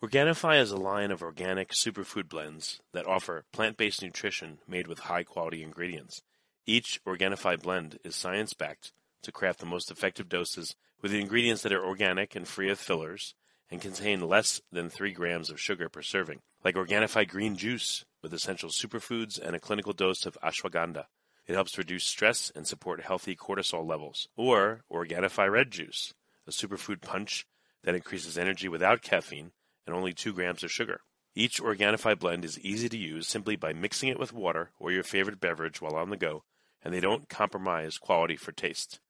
Organifi is a line of organic superfood blends that offer plant-based nutrition made with high-quality ingredients. Each Organifi blend is science-backed to craft the most effective doses with ingredients that are organic and free of fillers and contain less than 3 grams of sugar per serving, like Organifi green juice with essential superfoods and a clinical dose of ashwagandha. It helps reduce stress and support healthy cortisol levels. Or Organifi red juice, a superfood punch that increases energy without caffeine and only 2 grams of sugar. Each Organifi blend is easy to use simply by mixing it with water or your favorite beverage while on the go, and they don't compromise quality for taste.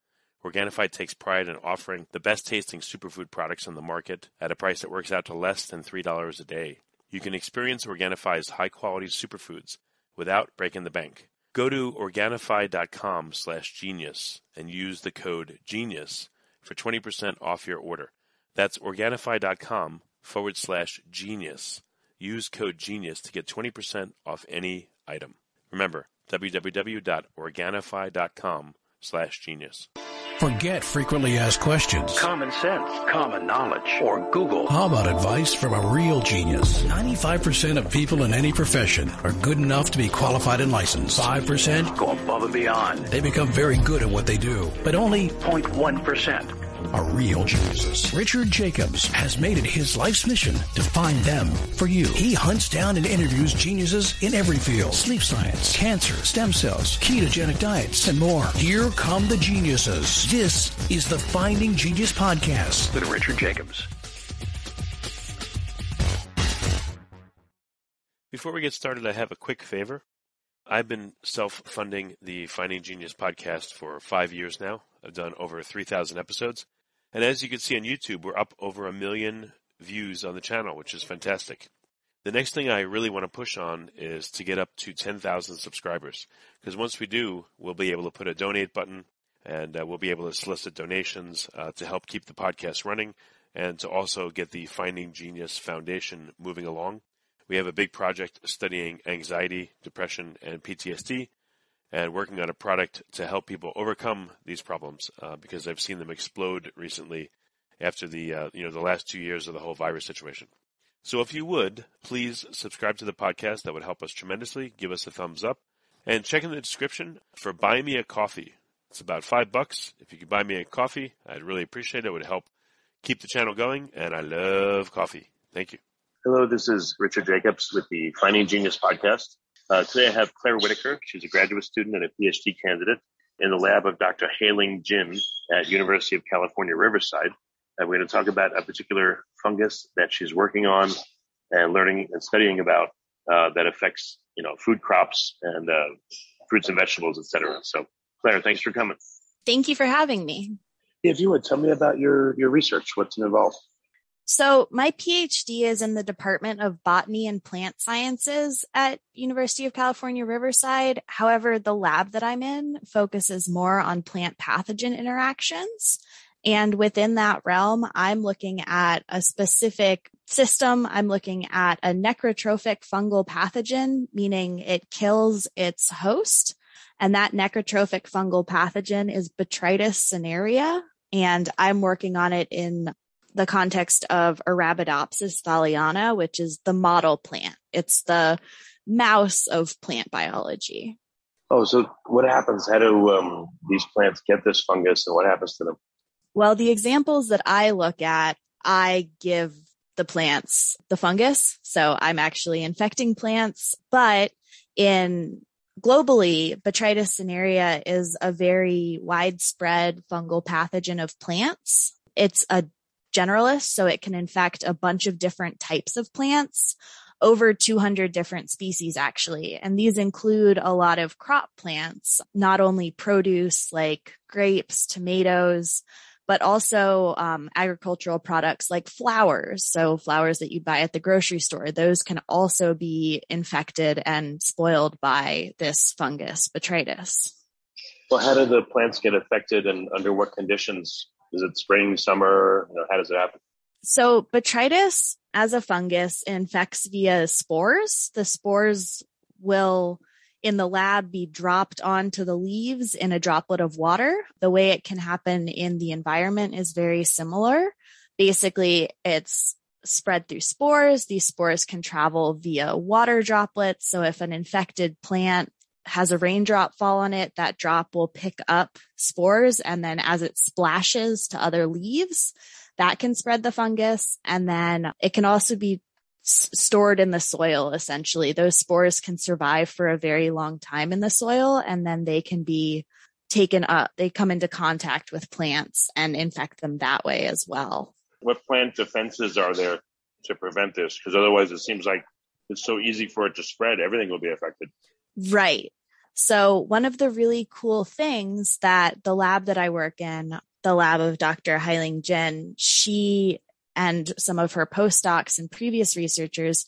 Organifi takes pride in offering the best tasting superfood products on the market at a price that works out to less than $3 a day. You can experience Organifi's high quality superfoods without breaking the bank. Go to Organifi.com slash genius and use the code GENIUS for 20% off your order. That's Organifi.com forward slash genius. Use code GENIUS to get 20% off any item. Remember, www.organifi.com slash genius. Forget frequently asked questions. Common sense, common knowledge, or Google. How about advice from a real genius? 95% of people in any profession are good enough to be qualified and licensed. 5% Go above and beyond. they become very good at what they do, but only 0.1%. are real geniuses. Richard Jacobs has made it his life's mission to find them for you. He hunts down and interviews geniuses in every field. Sleep science, cancer, stem cells, ketogenic diets, and more. Here come the geniuses. This is the Finding Genius Podcast. With Richard Jacobs. Before we get started, I have a quick favor. I've been self funding the Finding Genius podcast for five years now. I've done over 3,000 episodes. And as you can see on YouTube, we're up over a million views on the channel, which is fantastic. The next thing I really want to push on is to get up to 10,000 subscribers. Because once we do, we'll be able to put a donate button and uh, we'll be able to solicit donations uh, to help keep the podcast running and to also get the Finding Genius Foundation moving along. We have a big project studying anxiety, depression, and PTSD, and working on a product to help people overcome these problems uh, because I've seen them explode recently after the uh, you know the last two years of the whole virus situation. So if you would please subscribe to the podcast, that would help us tremendously. Give us a thumbs up, and check in the description for Buy Me a Coffee. It's about five bucks. If you could buy me a coffee, I'd really appreciate it. It would help keep the channel going, and I love coffee. Thank you. Hello, this is Richard Jacobs with the Finding Genius podcast. Uh, today I have Claire Whitaker. She's a graduate student and a PhD candidate in the lab of Dr. Hailing Jin at University of California, Riverside. And we're going to talk about a particular fungus that she's working on and learning and studying about uh, that affects, you know, food crops and uh, fruits and vegetables, et cetera. So, Claire, thanks for coming. Thank you for having me. If you would tell me about your your research, what's involved? So my PhD is in the Department of Botany and Plant Sciences at University of California, Riverside. However, the lab that I'm in focuses more on plant pathogen interactions. And within that realm, I'm looking at a specific system. I'm looking at a necrotrophic fungal pathogen, meaning it kills its host. And that necrotrophic fungal pathogen is Botrytis cinerea. And I'm working on it in the context of Arabidopsis thaliana, which is the model plant. It's the mouse of plant biology. Oh, so what happens? How do um, these plants get this fungus, and what happens to them? Well, the examples that I look at, I give the plants the fungus. So I'm actually infecting plants, but in globally, Botrytis cinerea is a very widespread fungal pathogen of plants. It's a generalist, so it can infect a bunch of different types of plants, over 200 different species actually. And these include a lot of crop plants, not only produce like grapes, tomatoes, but also um, agricultural products like flowers. So flowers that you buy at the grocery store, those can also be infected and spoiled by this fungus, botrytis. Well, how do the plants get affected, and under what conditions? Is it spring, summer? You know, how does it happen? So botrytis as a fungus infects via spores. The spores will in the lab be dropped onto the leaves in a droplet of water. The way it can happen in the environment is very similar. Basically, it's spread through spores. These spores can travel via water droplets. So if an infected plant has a raindrop fall on it, that drop will pick up spores. And then as it splashes to other leaves, that can spread the fungus. And then it can also be s- stored in the soil, essentially. Those spores can survive for a very long time in the soil and then they can be taken up. They come into contact with plants and infect them that way as well. What plant defenses are there to prevent this? Because otherwise it seems like it's so easy for it to spread. Everything will be affected. Right. So one of the really cool things that the lab that I work in, the lab of Dr. Hailing Jin, she and some of her postdocs and previous researchers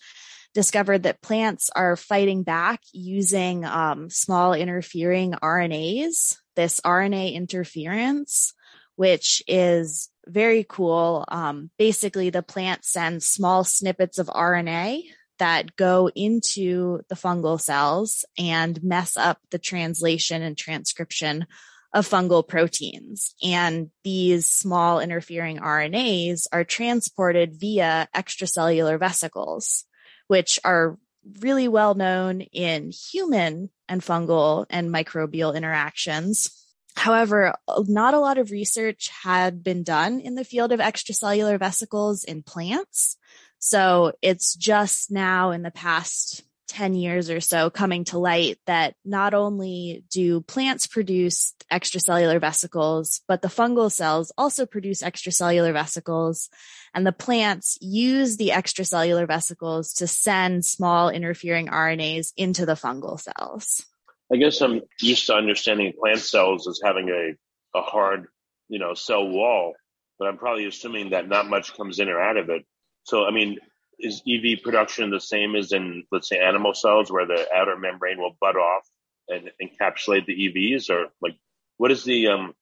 discovered that plants are fighting back using um, small interfering RNAs, this RNA interference, which is very cool. Um, basically, the plant sends small snippets of RNA that go into the fungal cells and mess up the translation and transcription of fungal proteins. And these small interfering RNAs are transported via extracellular vesicles, which are really well known in human and fungal and microbial interactions. However, not a lot of research had been done in the field of extracellular vesicles in plants. So it's just now in the past 10 years or so coming to light that not only do plants produce extracellular vesicles, but the fungal cells also produce extracellular vesicles. And the plants use the extracellular vesicles to send small interfering RNAs into the fungal cells. I guess I'm used to understanding plant cells as having a, a hard, you know, cell wall, but I'm probably assuming that not much comes in or out of it. So, I mean, is EV production the same as in, let's say, animal cells where the outer membrane will butt off and encapsulate the EVs? Or like, what is the, um,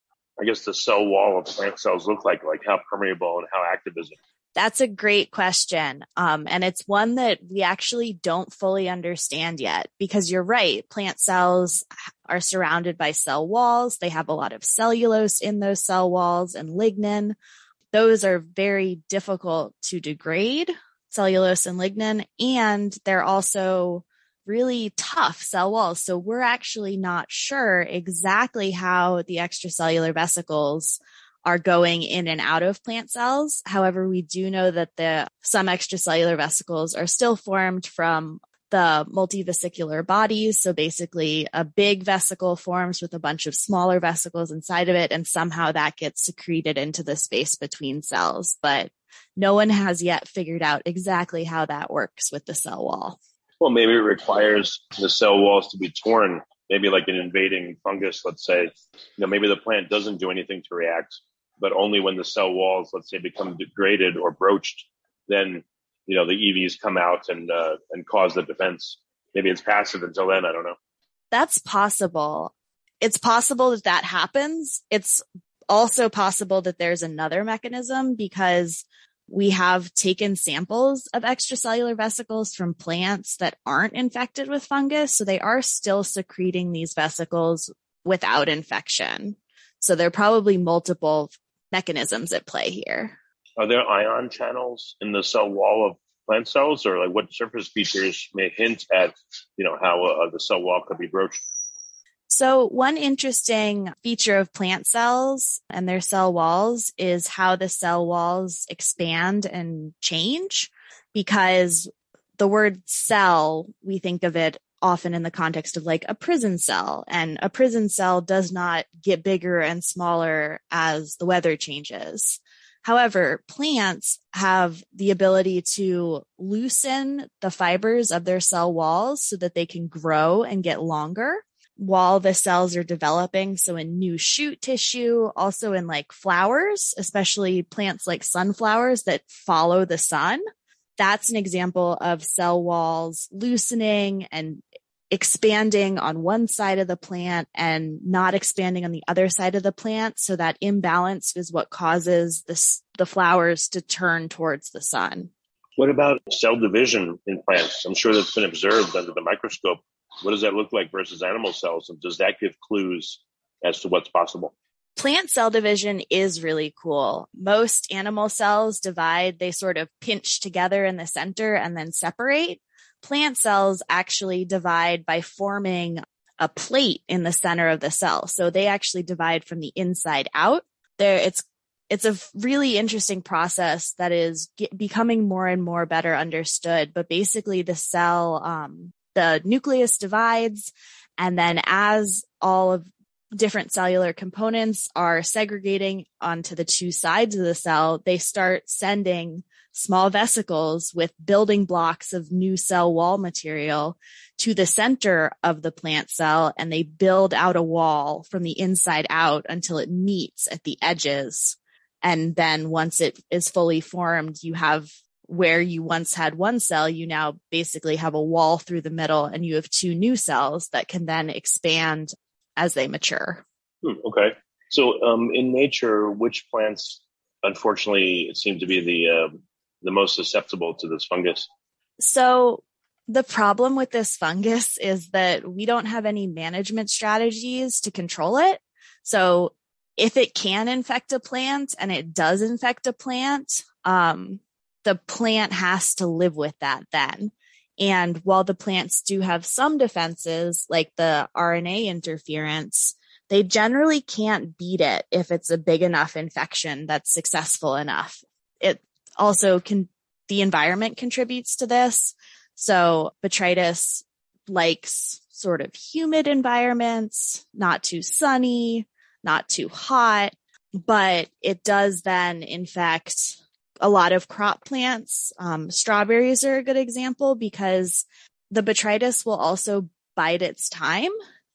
I guess the cell wall of plant cells look like? Like how permeable and how active is it? That's a great question. Um, and it's one that we actually don't fully understand yet because you're right. Plant cells are surrounded by cell walls. They have a lot of cellulose in those cell walls and lignin. Those are very difficult to degrade, cellulose and lignin, and they're also really tough cell walls. So we're actually not sure exactly how the extracellular vesicles are going in and out of plant cells. However, we do know that the some extracellular vesicles are still formed from the multivesicular bodies. So basically a big vesicle forms with a bunch of smaller vesicles inside of it. And somehow that gets secreted into the space between cells. But no one has yet figured out exactly how that works with the cell wall. Well, maybe it requires the cell walls to be torn, maybe like an invading fungus, let's say. You know, maybe the plant doesn't do anything to react, but only when the cell walls, let's say, become degraded or broached, then you know the EVs come out and uh, and cause the defense. Maybe it's passive until then. I don't know. That's possible. It's possible that that happens. It's also possible that there's another mechanism because we have taken samples of extracellular vesicles from plants that aren't infected with fungus. So they are still secreting these vesicles without infection. So there are probably multiple mechanisms at play here. Are there ion channels in the cell wall of plant cells or like what surface features may hint at, you know, how uh, the cell wall could be broached? So one interesting feature of plant cells and their cell walls is how the cell walls expand and change because the word cell, we think of it often in the context of like a prison cell and a prison cell does not get bigger and smaller as the weather changes. However, plants have the ability to loosen the fibers of their cell walls so that they can grow and get longer while the cells are developing. So in new shoot tissue, also in like flowers, especially plants like sunflowers that follow the sun. That's an example of cell walls loosening and expanding on one side of the plant and not expanding on the other side of the plant. So that imbalance is what causes this, the flowers to turn towards the sun. What about cell division in plants? I'm sure that's been observed under the microscope. What does that look like versus animal cells? And does that give clues as to what's possible? plant cell division is really cool. Most animal cells divide, they sort of pinch together in the center and then separate. Plant cells actually divide by forming a plate in the center of the cell. So they actually divide from the inside out. There, it's it's a really interesting process that is get, becoming more and more better understood. But basically, the cell, um, the nucleus divides, and then as all of different cellular components are segregating onto the two sides of the cell, they start sending small vesicles with building blocks of new cell wall material to the center of the plant cell and they build out a wall from the inside out until it meets at the edges. And then once it is fully formed, you have where you once had one cell, you now basically have a wall through the middle and you have two new cells that can then expand as they mature. Hmm, okay. So, um, in nature, which plants, unfortunately, seem to be the uh, the most susceptible to this fungus? So, the problem with this fungus is that we don't have any management strategies to control it. So, if it can infect a plant and it does infect a plant, um, the plant has to live with that then. And while the plants do have some defenses, like the RNA interference, they generally can't beat it if it's a big enough infection that's successful enough. It also can, the environment contributes to this. So botrytis likes sort of humid environments, not too sunny, not too hot, but it does then infect a lot of crop plants. Um, strawberries are a good example because the botrytis will also bide its time.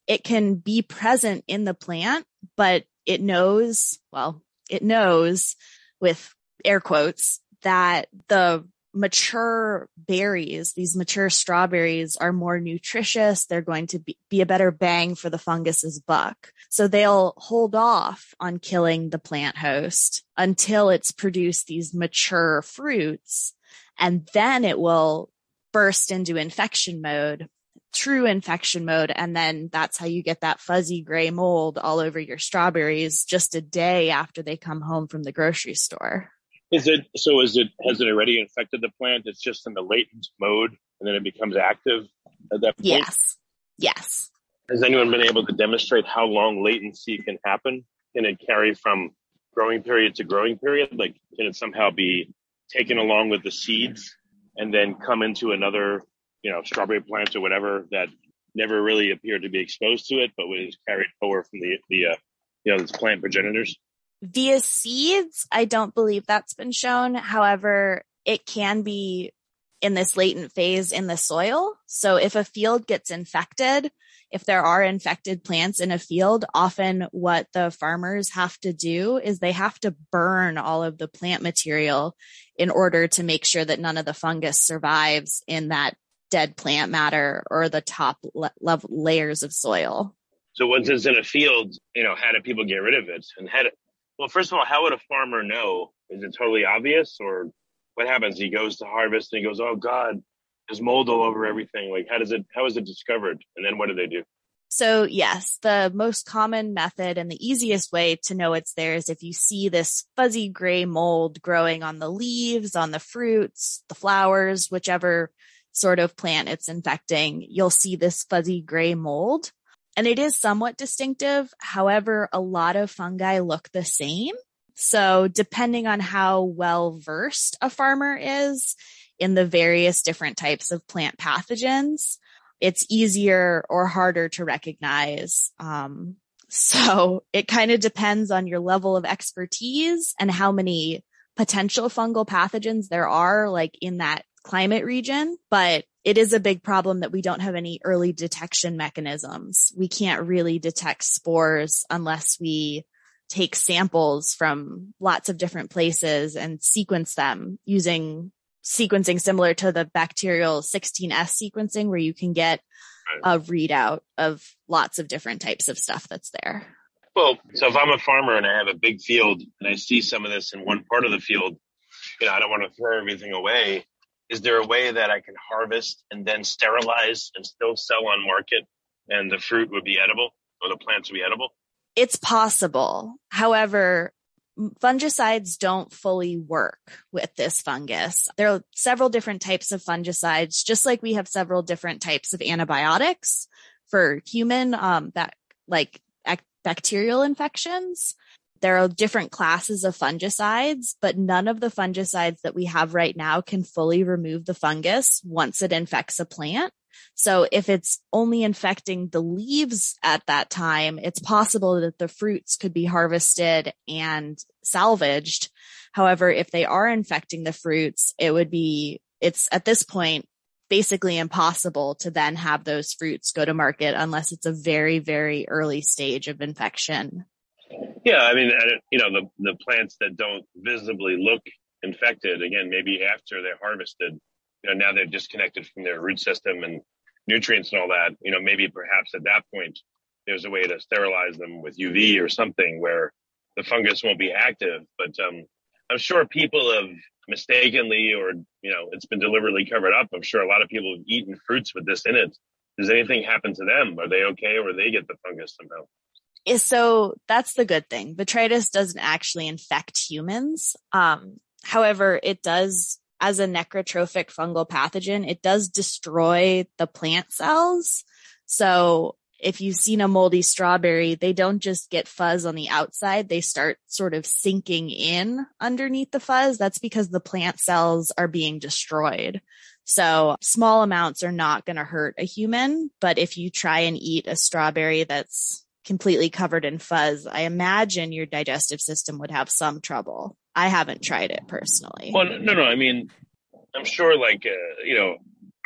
It can be present in the plant, but it knows, well, it knows with air quotes that the mature berries, these mature strawberries are more nutritious. They're going to be, be, a better bang for the fungus's buck. So they'll hold off on killing the plant host until it's produced these mature fruits. And then it will burst into infection mode, true infection mode. And then that's how you get that fuzzy gray mold all over your strawberries just a day after they come home from the grocery store. Is it so? Is it has it already infected the plant? It's just in the latent mode, and then it becomes active at that point. Yes. Yes. Has anyone been able to demonstrate how long latency can happen? Can it carry from growing period to growing period? Like, can it somehow be taken along with the seeds and then come into another, you know, strawberry plant or whatever that never really appeared to be exposed to it, but was carried forward from the the uh, you know, this plant progenitors? Via seeds, I don't believe that's been shown. However, it can be in this latent phase in the soil. So if a field gets infected, if there are infected plants in a field, often what the farmers have to do is they have to burn all of the plant material in order to make sure that none of the fungus survives in that dead plant matter or the top le- layers of soil. So once it's in a field, you know, how do people get rid of it? And how do, well, first of all, how would a farmer know? Is it totally obvious, or what happens? He goes to harvest and he goes, "Oh God, there's mold all over everything." Like, how does it? How is it discovered? And then what do they do? So yes, the most common method and the easiest way to know it's there is if you see this fuzzy gray mold growing on the leaves, on the fruits, the flowers, whichever sort of plant it's infecting, you'll see this fuzzy gray mold and it is somewhat distinctive. However, a lot of fungi look the same. So depending on how well versed a farmer is in the various different types of plant pathogens, it's easier or harder to recognize. Um, so it kind of depends on your level of expertise and how many potential fungal pathogens there are like in that climate region, but it is a big problem that we don't have any early detection mechanisms. We can't really detect spores unless we take samples from lots of different places and sequence them using sequencing similar to the bacterial 16S sequencing where you can get a readout of lots of different types of stuff that's there. Well, so if I'm a farmer and I have a big field and I see some of this in one part of the field, you know, I don't want to throw everything away is there a way that I can harvest and then sterilize and still sell on market and the fruit would be edible or the plants would be edible? It's possible. However, fungicides don't fully work with this fungus. There are several different types of fungicides, just like we have several different types of antibiotics for human, um, that like bacterial infections. There are different classes of fungicides, but none of the fungicides that we have right now can fully remove the fungus once it infects a plant. So if it's only infecting the leaves at that time, it's possible that the fruits could be harvested and salvaged. However, if they are infecting the fruits, it would be, it's at this point basically impossible to then have those fruits go to market unless it's a very, very early stage of infection. Yeah, I mean, you know, the, the plants that don't visibly look infected, again, maybe after they're harvested, you know, now they're disconnected from their root system and nutrients and all that, you know, maybe perhaps at that point there's a way to sterilize them with UV or something where the fungus won't be active. But um, I'm sure people have mistakenly or, you know, it's been deliberately covered up. I'm sure a lot of people have eaten fruits with this in it. Does anything happen to them? Are they okay or they get the fungus somehow? So that's the good thing. Botrytis doesn't actually infect humans. Um, however, it does as a necrotrophic fungal pathogen, it does destroy the plant cells. So if you've seen a moldy strawberry, they don't just get fuzz on the outside. They start sort of sinking in underneath the fuzz. That's because the plant cells are being destroyed. So small amounts are not going to hurt a human. But if you try and eat a strawberry that's completely covered in fuzz, I imagine your digestive system would have some trouble. I haven't tried it personally. Well, no, no. I mean, I'm sure, like, uh, you know,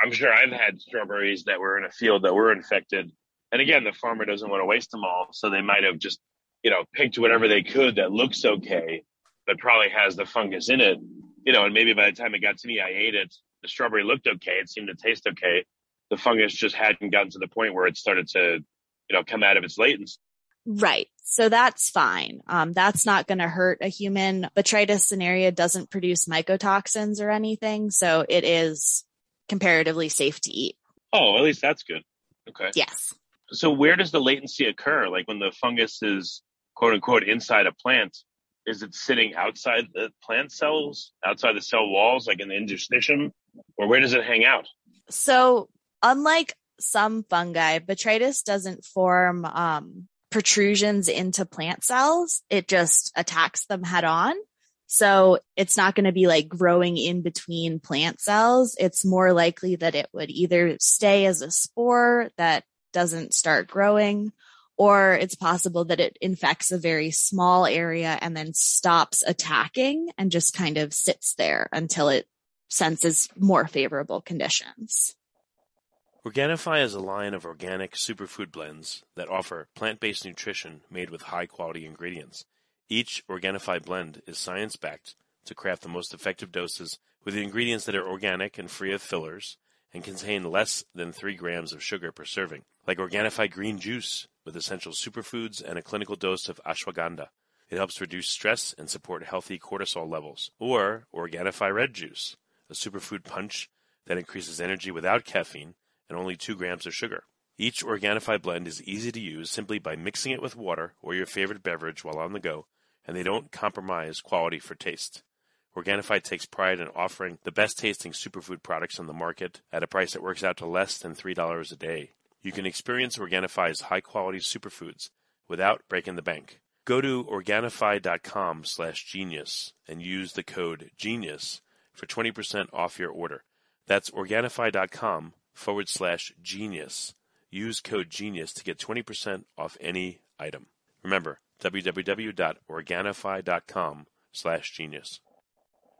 I'm sure I've had strawberries that were in a field that were infected. And again, the farmer doesn't want to waste them all. So they might have just, you know, picked whatever they could that looks okay, but probably has the fungus in it, you know, and maybe by the time it got to me, I ate it. The strawberry looked okay. It seemed to taste okay. The fungus just hadn't gotten to the point where it started to, you know, come out of its latency. Right. So that's fine. Um, that's not going to hurt a human. Botrytis cinerea doesn't produce mycotoxins or anything. So it is comparatively safe to eat. Oh, at least that's good. Okay. Yes. So where does the latency occur? Like when the fungus is quote unquote inside a plant, is it sitting outside the plant cells, outside the cell walls, like in the interstitium, or where does it hang out? So unlike some fungi, botrytis doesn't form um, protrusions into plant cells. It just attacks them head on. So it's not going to be like growing in between plant cells. It's more likely that it would either stay as a spore that doesn't start growing, or it's possible that it infects a very small area and then stops attacking and just kind of sits there until it senses more favorable conditions. Organifi is a line of organic superfood blends that offer plant-based nutrition made with high-quality ingredients. Each Organifi blend is science-backed to craft the most effective doses with ingredients that are organic and free of fillers and contain less than 3 grams of sugar per serving, like Organifi green juice with essential superfoods and a clinical dose of ashwagandha. It helps reduce stress and support healthy cortisol levels. Or Organifi red juice, a superfood punch that increases energy without caffeine and only 2 grams of sugar. Each Organifi blend is easy to use simply by mixing it with water or your favorite beverage while on the go, and they don't compromise quality for taste. Organifi takes pride in offering the best tasting superfood products on the market at a price that works out to less than $3 a day. You can experience Organifi's high quality superfoods without breaking the bank. Go to Organifi.com slash genius and use the code GENIUS for 20% off your order. That's Organifi.com forward slash genius. Use code genius to get 20% off any item. Remember, www.organifi.com slash genius.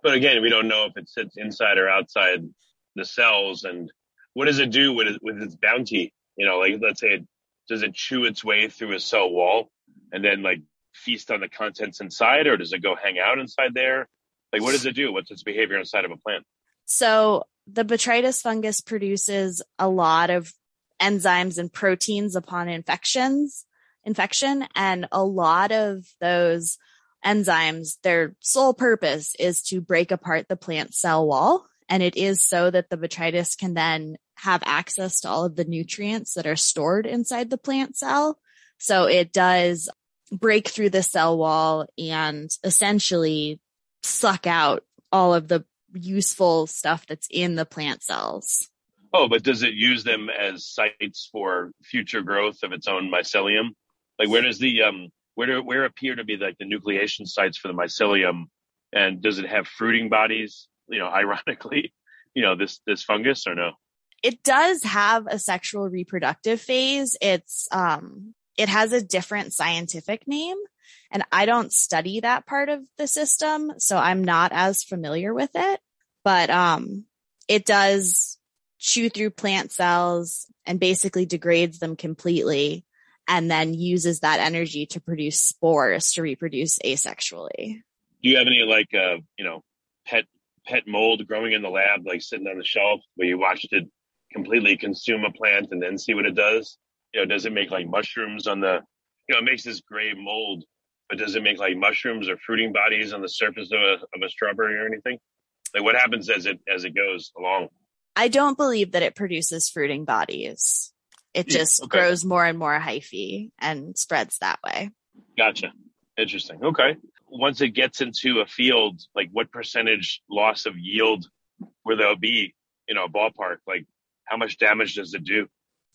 But again, we don't know if it sits inside or outside the cells. And what does it do with, with its bounty? You know, like let's say, it, does it chew its way through a cell wall and then like feast on the contents inside, or does it go hang out inside there? Like, what does it do? What's its behavior inside of a plant? So the botrytis fungus produces a lot of enzymes and proteins upon infections, infection, and a lot of those enzymes, their sole purpose is to break apart the plant cell wall. And it is so that the botrytis can then have access to all of the nutrients that are stored inside the plant cell. So it does break through the cell wall and essentially suck out all of the useful stuff that's in the plant cells. Oh, but does it use them as sites for future growth of its own mycelium? Like where does the um where do where appear to be like the nucleation sites for the mycelium and does it have fruiting bodies? You know, ironically, you know, this this fungus or no? It does have a sexual reproductive phase. It's um it has a different scientific name and I don't study that part of the system, so I'm not as familiar with it, but um it does chew through plant cells and basically degrades them completely and then uses that energy to produce spores to reproduce asexually. Do you have any like uh, you know, pet pet mold growing in the lab, like sitting on the shelf where you watched it completely consume a plant and then see what it does? You know, does it make like mushrooms on the you know, it makes this gray mold, but does it make like mushrooms or fruiting bodies on the surface of a of a strawberry or anything? Like what happens as it as it goes along? I don't believe that it produces fruiting bodies. It just okay. grows more and more hyphae and spreads that way. Gotcha. Interesting. Okay. Once it gets into a field, like what percentage loss of yield where there'll be, you know, a ballpark? Like how much damage does it do?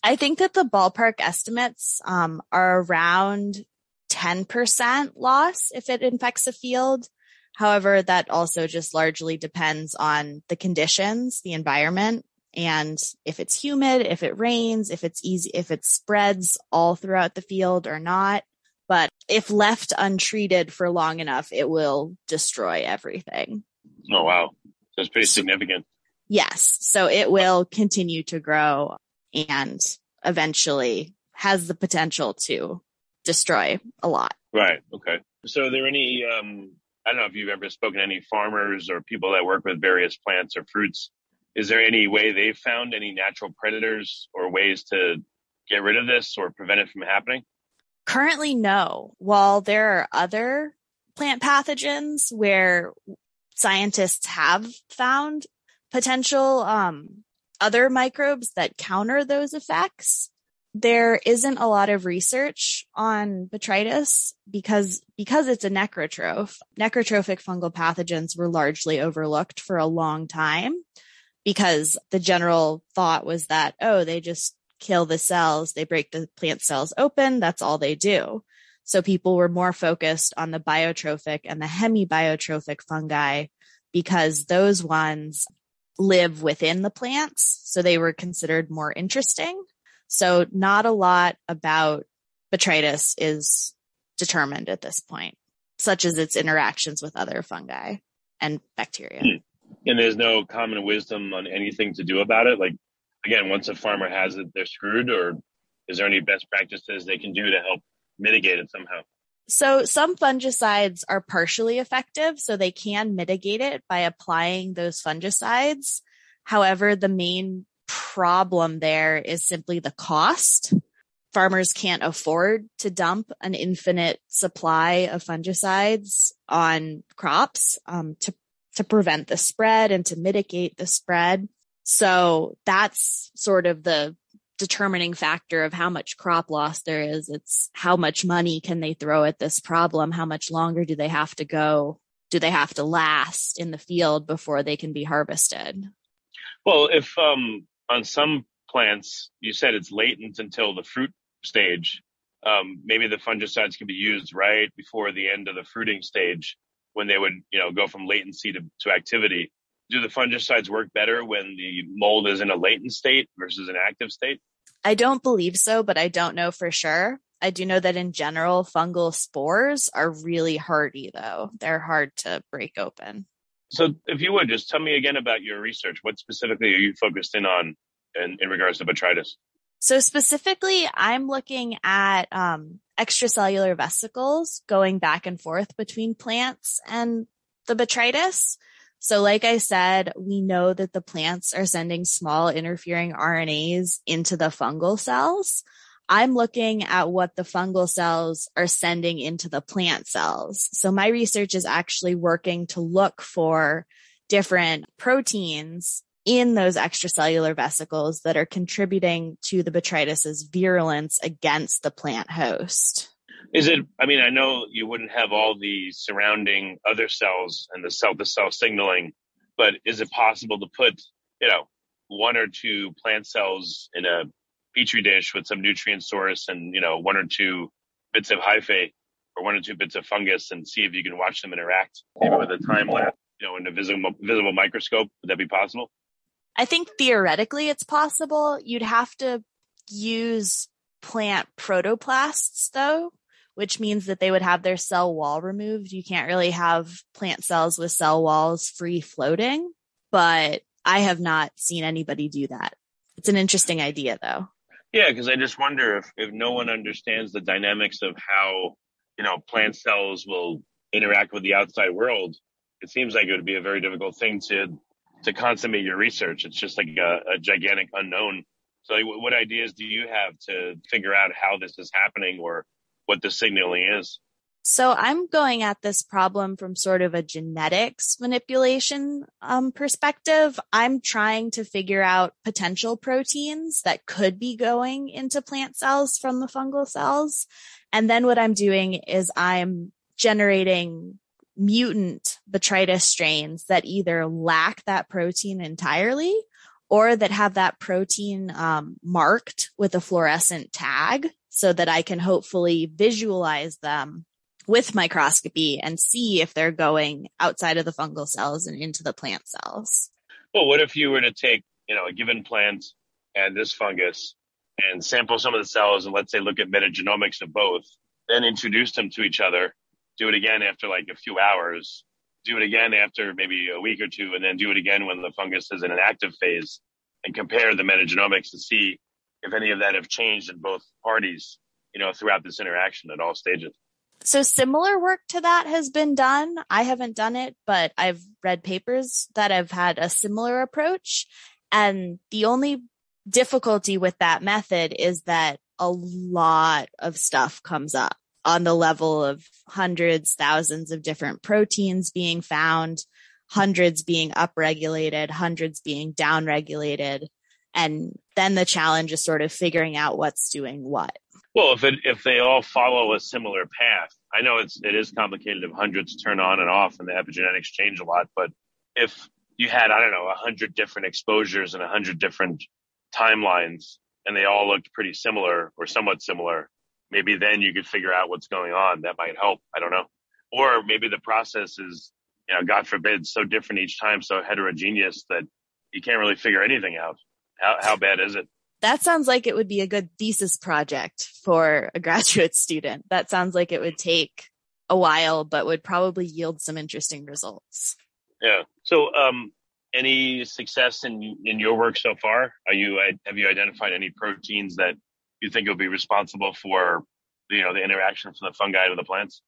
I think that the ballpark estimates um, are around 10% loss if it infects a field. However, that also just largely depends on the conditions, the environment, and if it's humid, if it rains, if it's easy, if it spreads all throughout the field or not. But if left untreated for long enough, it will destroy everything. Oh, wow. That's pretty significant. Yes. So it will continue to grow and eventually has the potential to destroy a lot. Right. Okay. So are there any um, I don't know if you've ever spoken to any farmers or people that work with various plants or fruits. Is there any way they've found any natural predators or ways to get rid of this or prevent it from happening? Currently, no. While there are other plant pathogens where scientists have found potential um, other microbes that counter those effects, there isn't a lot of research on botrytis because because it's a necrotroph. Necrotrophic fungal pathogens were largely overlooked for a long time because the general thought was that oh they just kill the cells, they break the plant cells open, that's all they do. So people were more focused on the biotrophic and the hemibiotrophic fungi because those ones live within the plants, so they were considered more interesting so not a lot about botrytis is determined at this point, such as its interactions with other fungi and bacteria. Hmm. And there's no common wisdom on anything to do about it. Like again, once a farmer has it, they're screwed. Or is there any best practices they can do to help mitigate it somehow? So some fungicides are partially effective, so they can mitigate it by applying those fungicides. However, the main problem there is simply the cost. Farmers can't afford to dump an infinite supply of fungicides on crops um, to to prevent the spread and to mitigate the spread. So that's sort of the determining factor of how much crop loss there is. It's how much money can they throw at this problem? How much longer do they have to go? Do they have to last in the field before they can be harvested? Well, if um, on some plants, you said it's latent until the fruit stage. Um, maybe the fungicides can be used right before the end of the fruiting stage when they would, you know, go from latency to, to activity. Do the fungicides work better when the mold is in a latent state versus an active state? I don't believe so, but I don't know for sure. I do know that in general, fungal spores are really hardy though. They're hard to break open. So, if you would just tell me again about your research, what specifically are you focused in on in, in regards to botrytis? So, specifically, I'm looking at um, extracellular vesicles going back and forth between plants and the botrytis. So, like I said, we know that the plants are sending small interfering RNAs into the fungal cells. I'm looking at what the fungal cells are sending into the plant cells. So my research is actually working to look for different proteins in those extracellular vesicles that are contributing to the botrytis's virulence against the plant host. Is it? I mean, I know you wouldn't have all the surrounding other cells and the cell to cell signaling, but is it possible to put, you know, one or two plant cells in a petri dish with some nutrient source and you know one or two bits of hyphae or one or two bits of fungus and see if you can watch them interact. Maybe with a time lapse you know in a visible visible microscope would that be possible? I think theoretically it's possible. You'd have to use plant protoplasts though which means that they would have their cell wall removed. You can't really have plant cells with cell walls free floating but i have not seen anybody do that. It's an interesting idea though yeah, because I just wonder if, if no one understands the dynamics of how, you know, plant cells will interact with the outside world, it seems like it would be a very difficult thing to to consummate your research. It's just like a, a gigantic unknown. So like, what ideas do you have to figure out how this is happening or what the signaling is? So I'm going at this problem from sort of a genetics manipulation um, perspective. I'm trying to figure out potential proteins that could be going into plant cells from the fungal cells. And then what I'm doing is I'm generating mutant botrytis strains that either lack that protein entirely or that have that protein um, marked with a fluorescent tag so that I can hopefully visualize them with microscopy and see if they're going outside of the fungal cells and into the plant cells. Well, what if you were to take, you know, a given plant and this fungus and sample some of the cells and let's say look at metagenomics of both, then introduce them to each other, do it again after like a few hours, do it again after maybe a week or two, and then do it again when the fungus is in an active phase and compare the metagenomics to see if any of that have changed in both parties, you know, throughout this interaction at all stages. So similar work to that has been done. I haven't done it, but I've read papers that have had a similar approach. And the only difficulty with that method is that a lot of stuff comes up on the level of hundreds, thousands of different proteins being found, hundreds being upregulated, hundreds being downregulated. And then the challenge is sort of figuring out what's doing what. Well, if it, if they all follow a similar path, I know it's it is complicated if hundreds turn on and off and the epigenetics change a lot. But if you had I don't know a hundred different exposures and a hundred different timelines, and they all looked pretty similar or somewhat similar, maybe then you could figure out what's going on. That might help. I don't know. Or maybe the process is, you know, God forbid, so different each time, so heterogeneous that you can't really figure anything out. How how bad is it? That sounds like it would be a good thesis project for a graduate student. That sounds like it would take a while, but would probably yield some interesting results. Yeah. So, um, any success in in your work so far? Are you have you identified any proteins that you think will be responsible for you know the interaction from the fungi to the plants?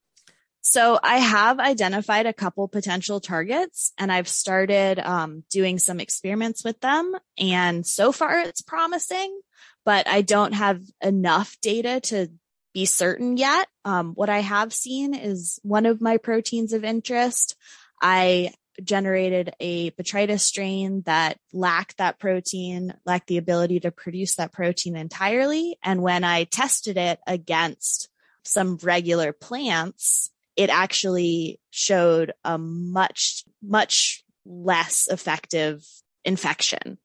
So I have identified a couple potential targets and I've started um, doing some experiments with them. And so far it's promising, but I don't have enough data to be certain yet. Um, what I have seen is one of my proteins of interest. I generated a botrytis strain that lacked that protein, lacked the ability to produce that protein entirely. And when I tested it against some regular plants, it actually showed a much, much less effective infection.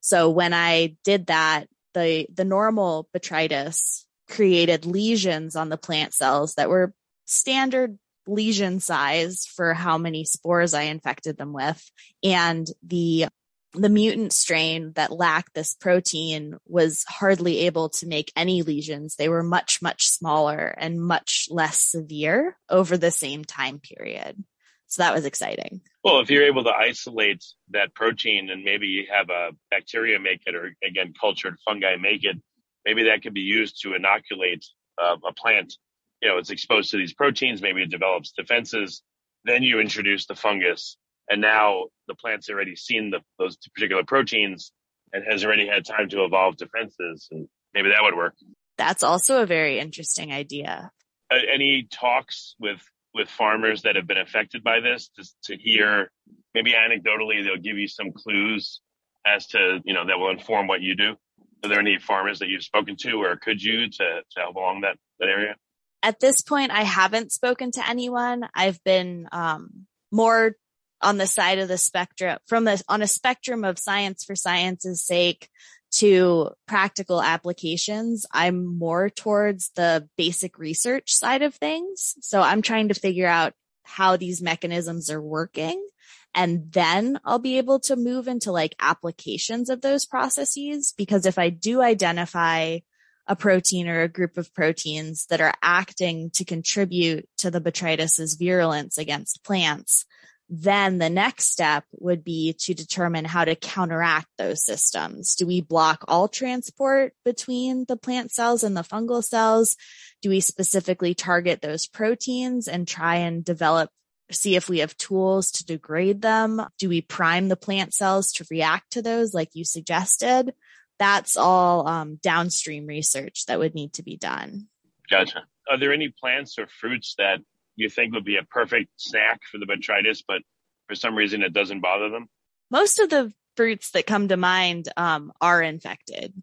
So when I did that, the, the normal botrytis created lesions on the plant cells that were standard lesion size for how many spores I infected them with. And the the mutant strain that lacked this protein was hardly able to make any lesions. They were much, much smaller and much less severe over the same time period. So that was exciting. Well, if you're able to isolate that protein and maybe you have a bacteria make it, or again, cultured fungi make it, maybe that could be used to inoculate uh, a plant. You know, it's exposed to these proteins, maybe it develops defenses. Then you introduce the fungus and now the plant's already seen the, those particular proteins and has already had time to evolve defenses, and maybe that would work. That's also a very interesting idea. Uh, any talks with with farmers that have been affected by this to, to hear maybe anecdotally they'll give you some clues as to you know that will inform what you do are there any farmers that you've spoken to or could you to, to help along that that area At this point, I haven't spoken to anyone. I've been um, more on the side of the spectrum from the on a spectrum of science for science's sake to practical applications. I'm more towards the basic research side of things. So I'm trying to figure out how these mechanisms are working. And then I'll be able to move into like applications of those processes. Because if I do identify a protein or a group of proteins that are acting to contribute to the botrytis's virulence against plants, then the next step would be to determine how to counteract those systems. Do we block all transport between the plant cells and the fungal cells? Do we specifically target those proteins and try and develop, see if we have tools to degrade them? Do we prime the plant cells to react to those like you suggested? That's all um, downstream research that would need to be done. Gotcha. Are there any plants or fruits that you think would be a perfect snack for the botrytis, but for some reason it doesn't bother them? Most of the fruits that come to mind um, are infected,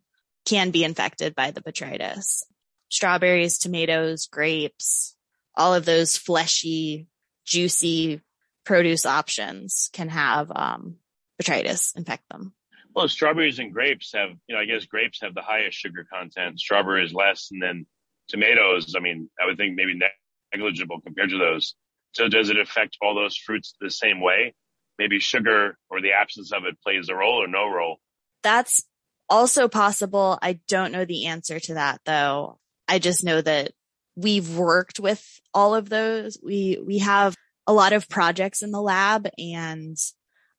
can be infected by the botrytis. Strawberries, tomatoes, grapes, all of those fleshy, juicy produce options can have um, botrytis infect them. Well, strawberries and grapes have, you know, I guess grapes have the highest sugar content, strawberries less, and then tomatoes. I mean, I would think maybe negligible compared to those. So does it affect all those fruits the same way? Maybe sugar or the absence of it plays a role or no role? That's also possible. I don't know the answer to that though. I just know that we've worked with all of those. We, we have a lot of projects in the lab and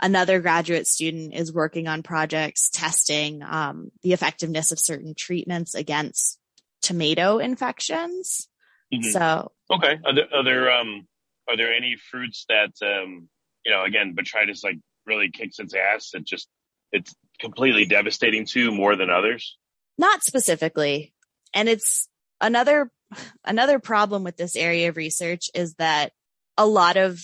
another graduate student is working on projects testing um, the effectiveness of certain treatments against tomato infections. Mm-hmm. So okay, are there, are there um are there any fruits that um you know again botrytis like really kicks its ass? It just it's completely devastating to more than others. Not specifically, and it's another another problem with this area of research is that a lot of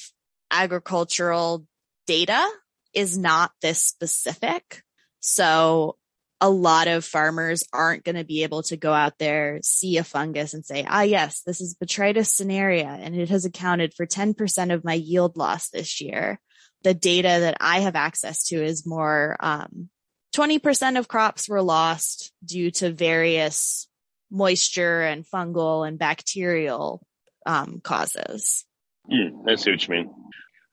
agricultural data is not this specific. So a lot of farmers aren't going to be able to go out there, see a fungus and say, ah, yes, this is botrytis cinerea and it has accounted for 10% of my yield loss this year. The data that I have access to is more, um, 20% of crops were lost due to various moisture and fungal and bacterial, um, causes. Mm, I see what you mean.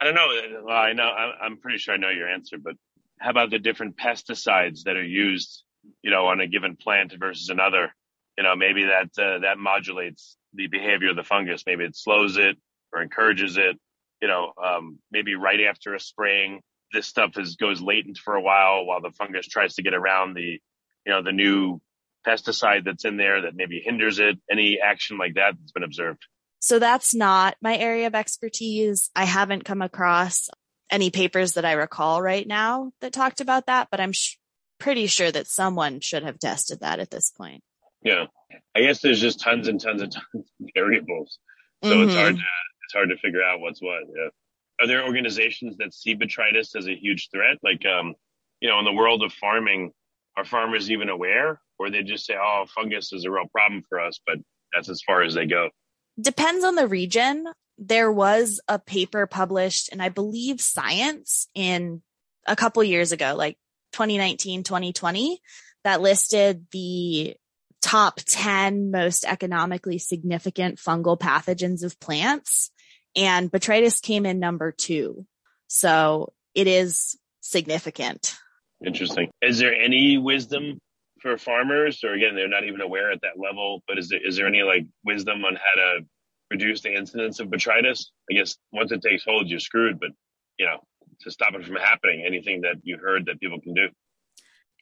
I don't know. Well, I know, I'm pretty sure I know your answer, but how about the different pesticides that are used, you know, on a given plant versus another? You know, maybe that uh, that modulates the behavior of the fungus. Maybe it slows it or encourages it. You know, um, maybe right after a spraying, this stuff is goes latent for a while while the fungus tries to get around the, you know, the new pesticide that's in there that maybe hinders it. Any action like that that's been observed? So that's not my area of expertise. I haven't come across any papers that I recall right now that talked about that, but I'm sh- pretty sure that someone should have tested that at this point. Yeah. I guess there's just tons and tons and tons of variables. So mm-hmm. it's hard to, it's hard to figure out what's what. Yeah. Are there organizations that see botrytis as a huge threat? Like, um, you know, in the world of farming, are farmers even aware or they just say, oh, fungus is a real problem for us, but that's as far as they go? Depends on the region there was a paper published and I believe Science in a couple years ago, like 2019, 2020, that listed the top 10 most economically significant fungal pathogens of plants. And botrytis came in number two. So it is significant. Interesting. Is there any wisdom for farmers or again, they're not even aware at that level, but is there, is there any like wisdom on how to reduce the incidence of botrytis. I guess once it takes hold, you're screwed. But you know, to stop it from happening, anything that you heard that people can do.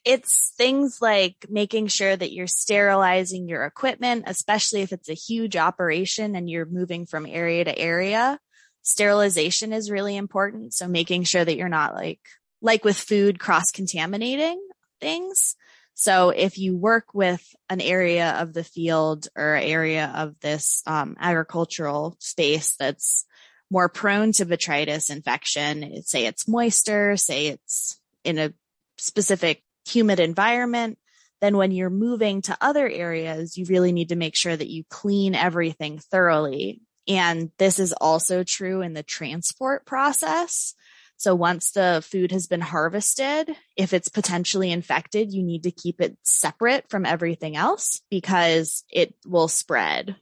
It's things like making sure that you're sterilizing your equipment, especially if it's a huge operation and you're moving from area to area. Sterilization is really important. So making sure that you're not like, like with food, cross contaminating things. So if you work with an area of the field or area of this um, agricultural space that's more prone to botrytis infection, say it's moister, say it's in a specific humid environment, then when you're moving to other areas, you really need to make sure that you clean everything thoroughly. And this is also true in the transport process. So once the food has been harvested, if it's potentially infected, you need to keep it separate from everything else because it will spread.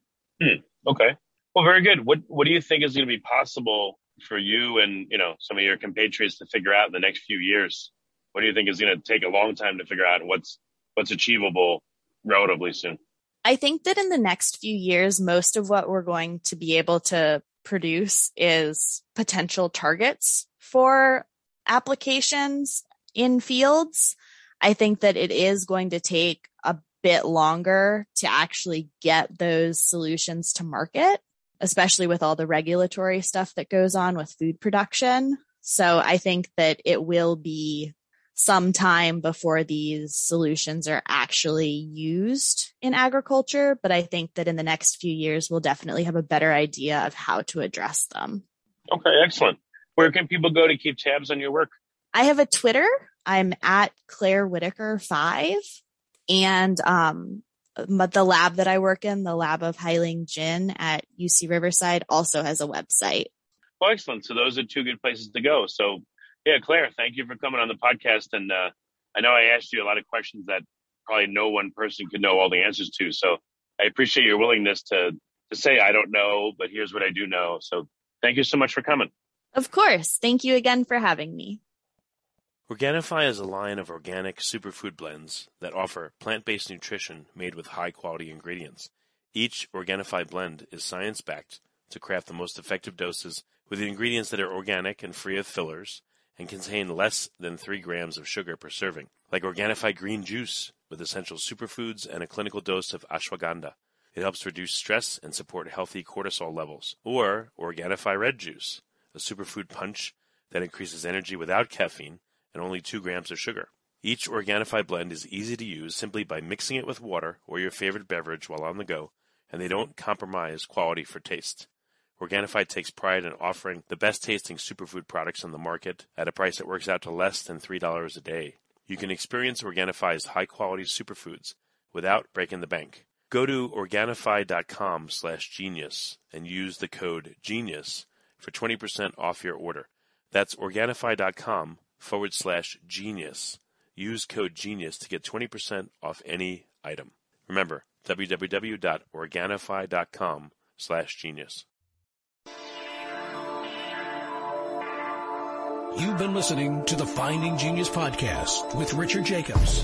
Hmm. Okay. Well, very good. What What do you think is going to be possible for you and you know some of your compatriots to figure out in the next few years? What do you think is going to take a long time to figure out? What's What's achievable relatively soon? I think that in the next few years, most of what we're going to be able to produce is potential targets for applications in fields. I think that it is going to take a bit longer to actually get those solutions to market, especially with all the regulatory stuff that goes on with food production. So I think that it will be some time before these solutions are actually used in agriculture. But I think that in the next few years, we'll definitely have a better idea of how to address them. Okay, excellent. Where can people go to keep tabs on your work? I have a Twitter. I'm at Claire Whitaker five, and um, the lab that I work in, the lab of Hailing Jin at UC Riverside, also has a website. Well, excellent. So those are two good places to go. So, yeah, Claire, thank you for coming on the podcast. And uh, I know I asked you a lot of questions that probably no one person could know all the answers to. So I appreciate your willingness to to say I don't know, but here's what I do know. So thank you so much for coming. Of course. Thank you again for having me. Organifi is a line of organic superfood blends that offer plant-based nutrition made with high-quality ingredients. Each Organifi blend is science-backed to craft the most effective doses with ingredients that are organic and free of fillers and contain less than 3 grams of sugar per serving, like Organifi green juice with essential superfoods and a clinical dose of ashwagandha. It helps reduce stress and support healthy cortisol levels. Or Organifi red juice a superfood punch that increases energy without caffeine and only 2 grams of sugar. Each Organifi blend is easy to use simply by mixing it with water or your favorite beverage while on the go, and they don't compromise quality for taste. Organifi takes pride in offering the best tasting superfood products on the market at a price that works out to less than $3 a day. You can experience Organifi's high quality superfoods without breaking the bank. Go to Organifi.com slash genius and use the code GENIUS for 20% off your order. That's Organifi.com forward slash genius. Use code genius to get 20% off any item. Remember, www.organifi.com slash genius. You've been listening to the Finding Genius podcast with Richard Jacobs.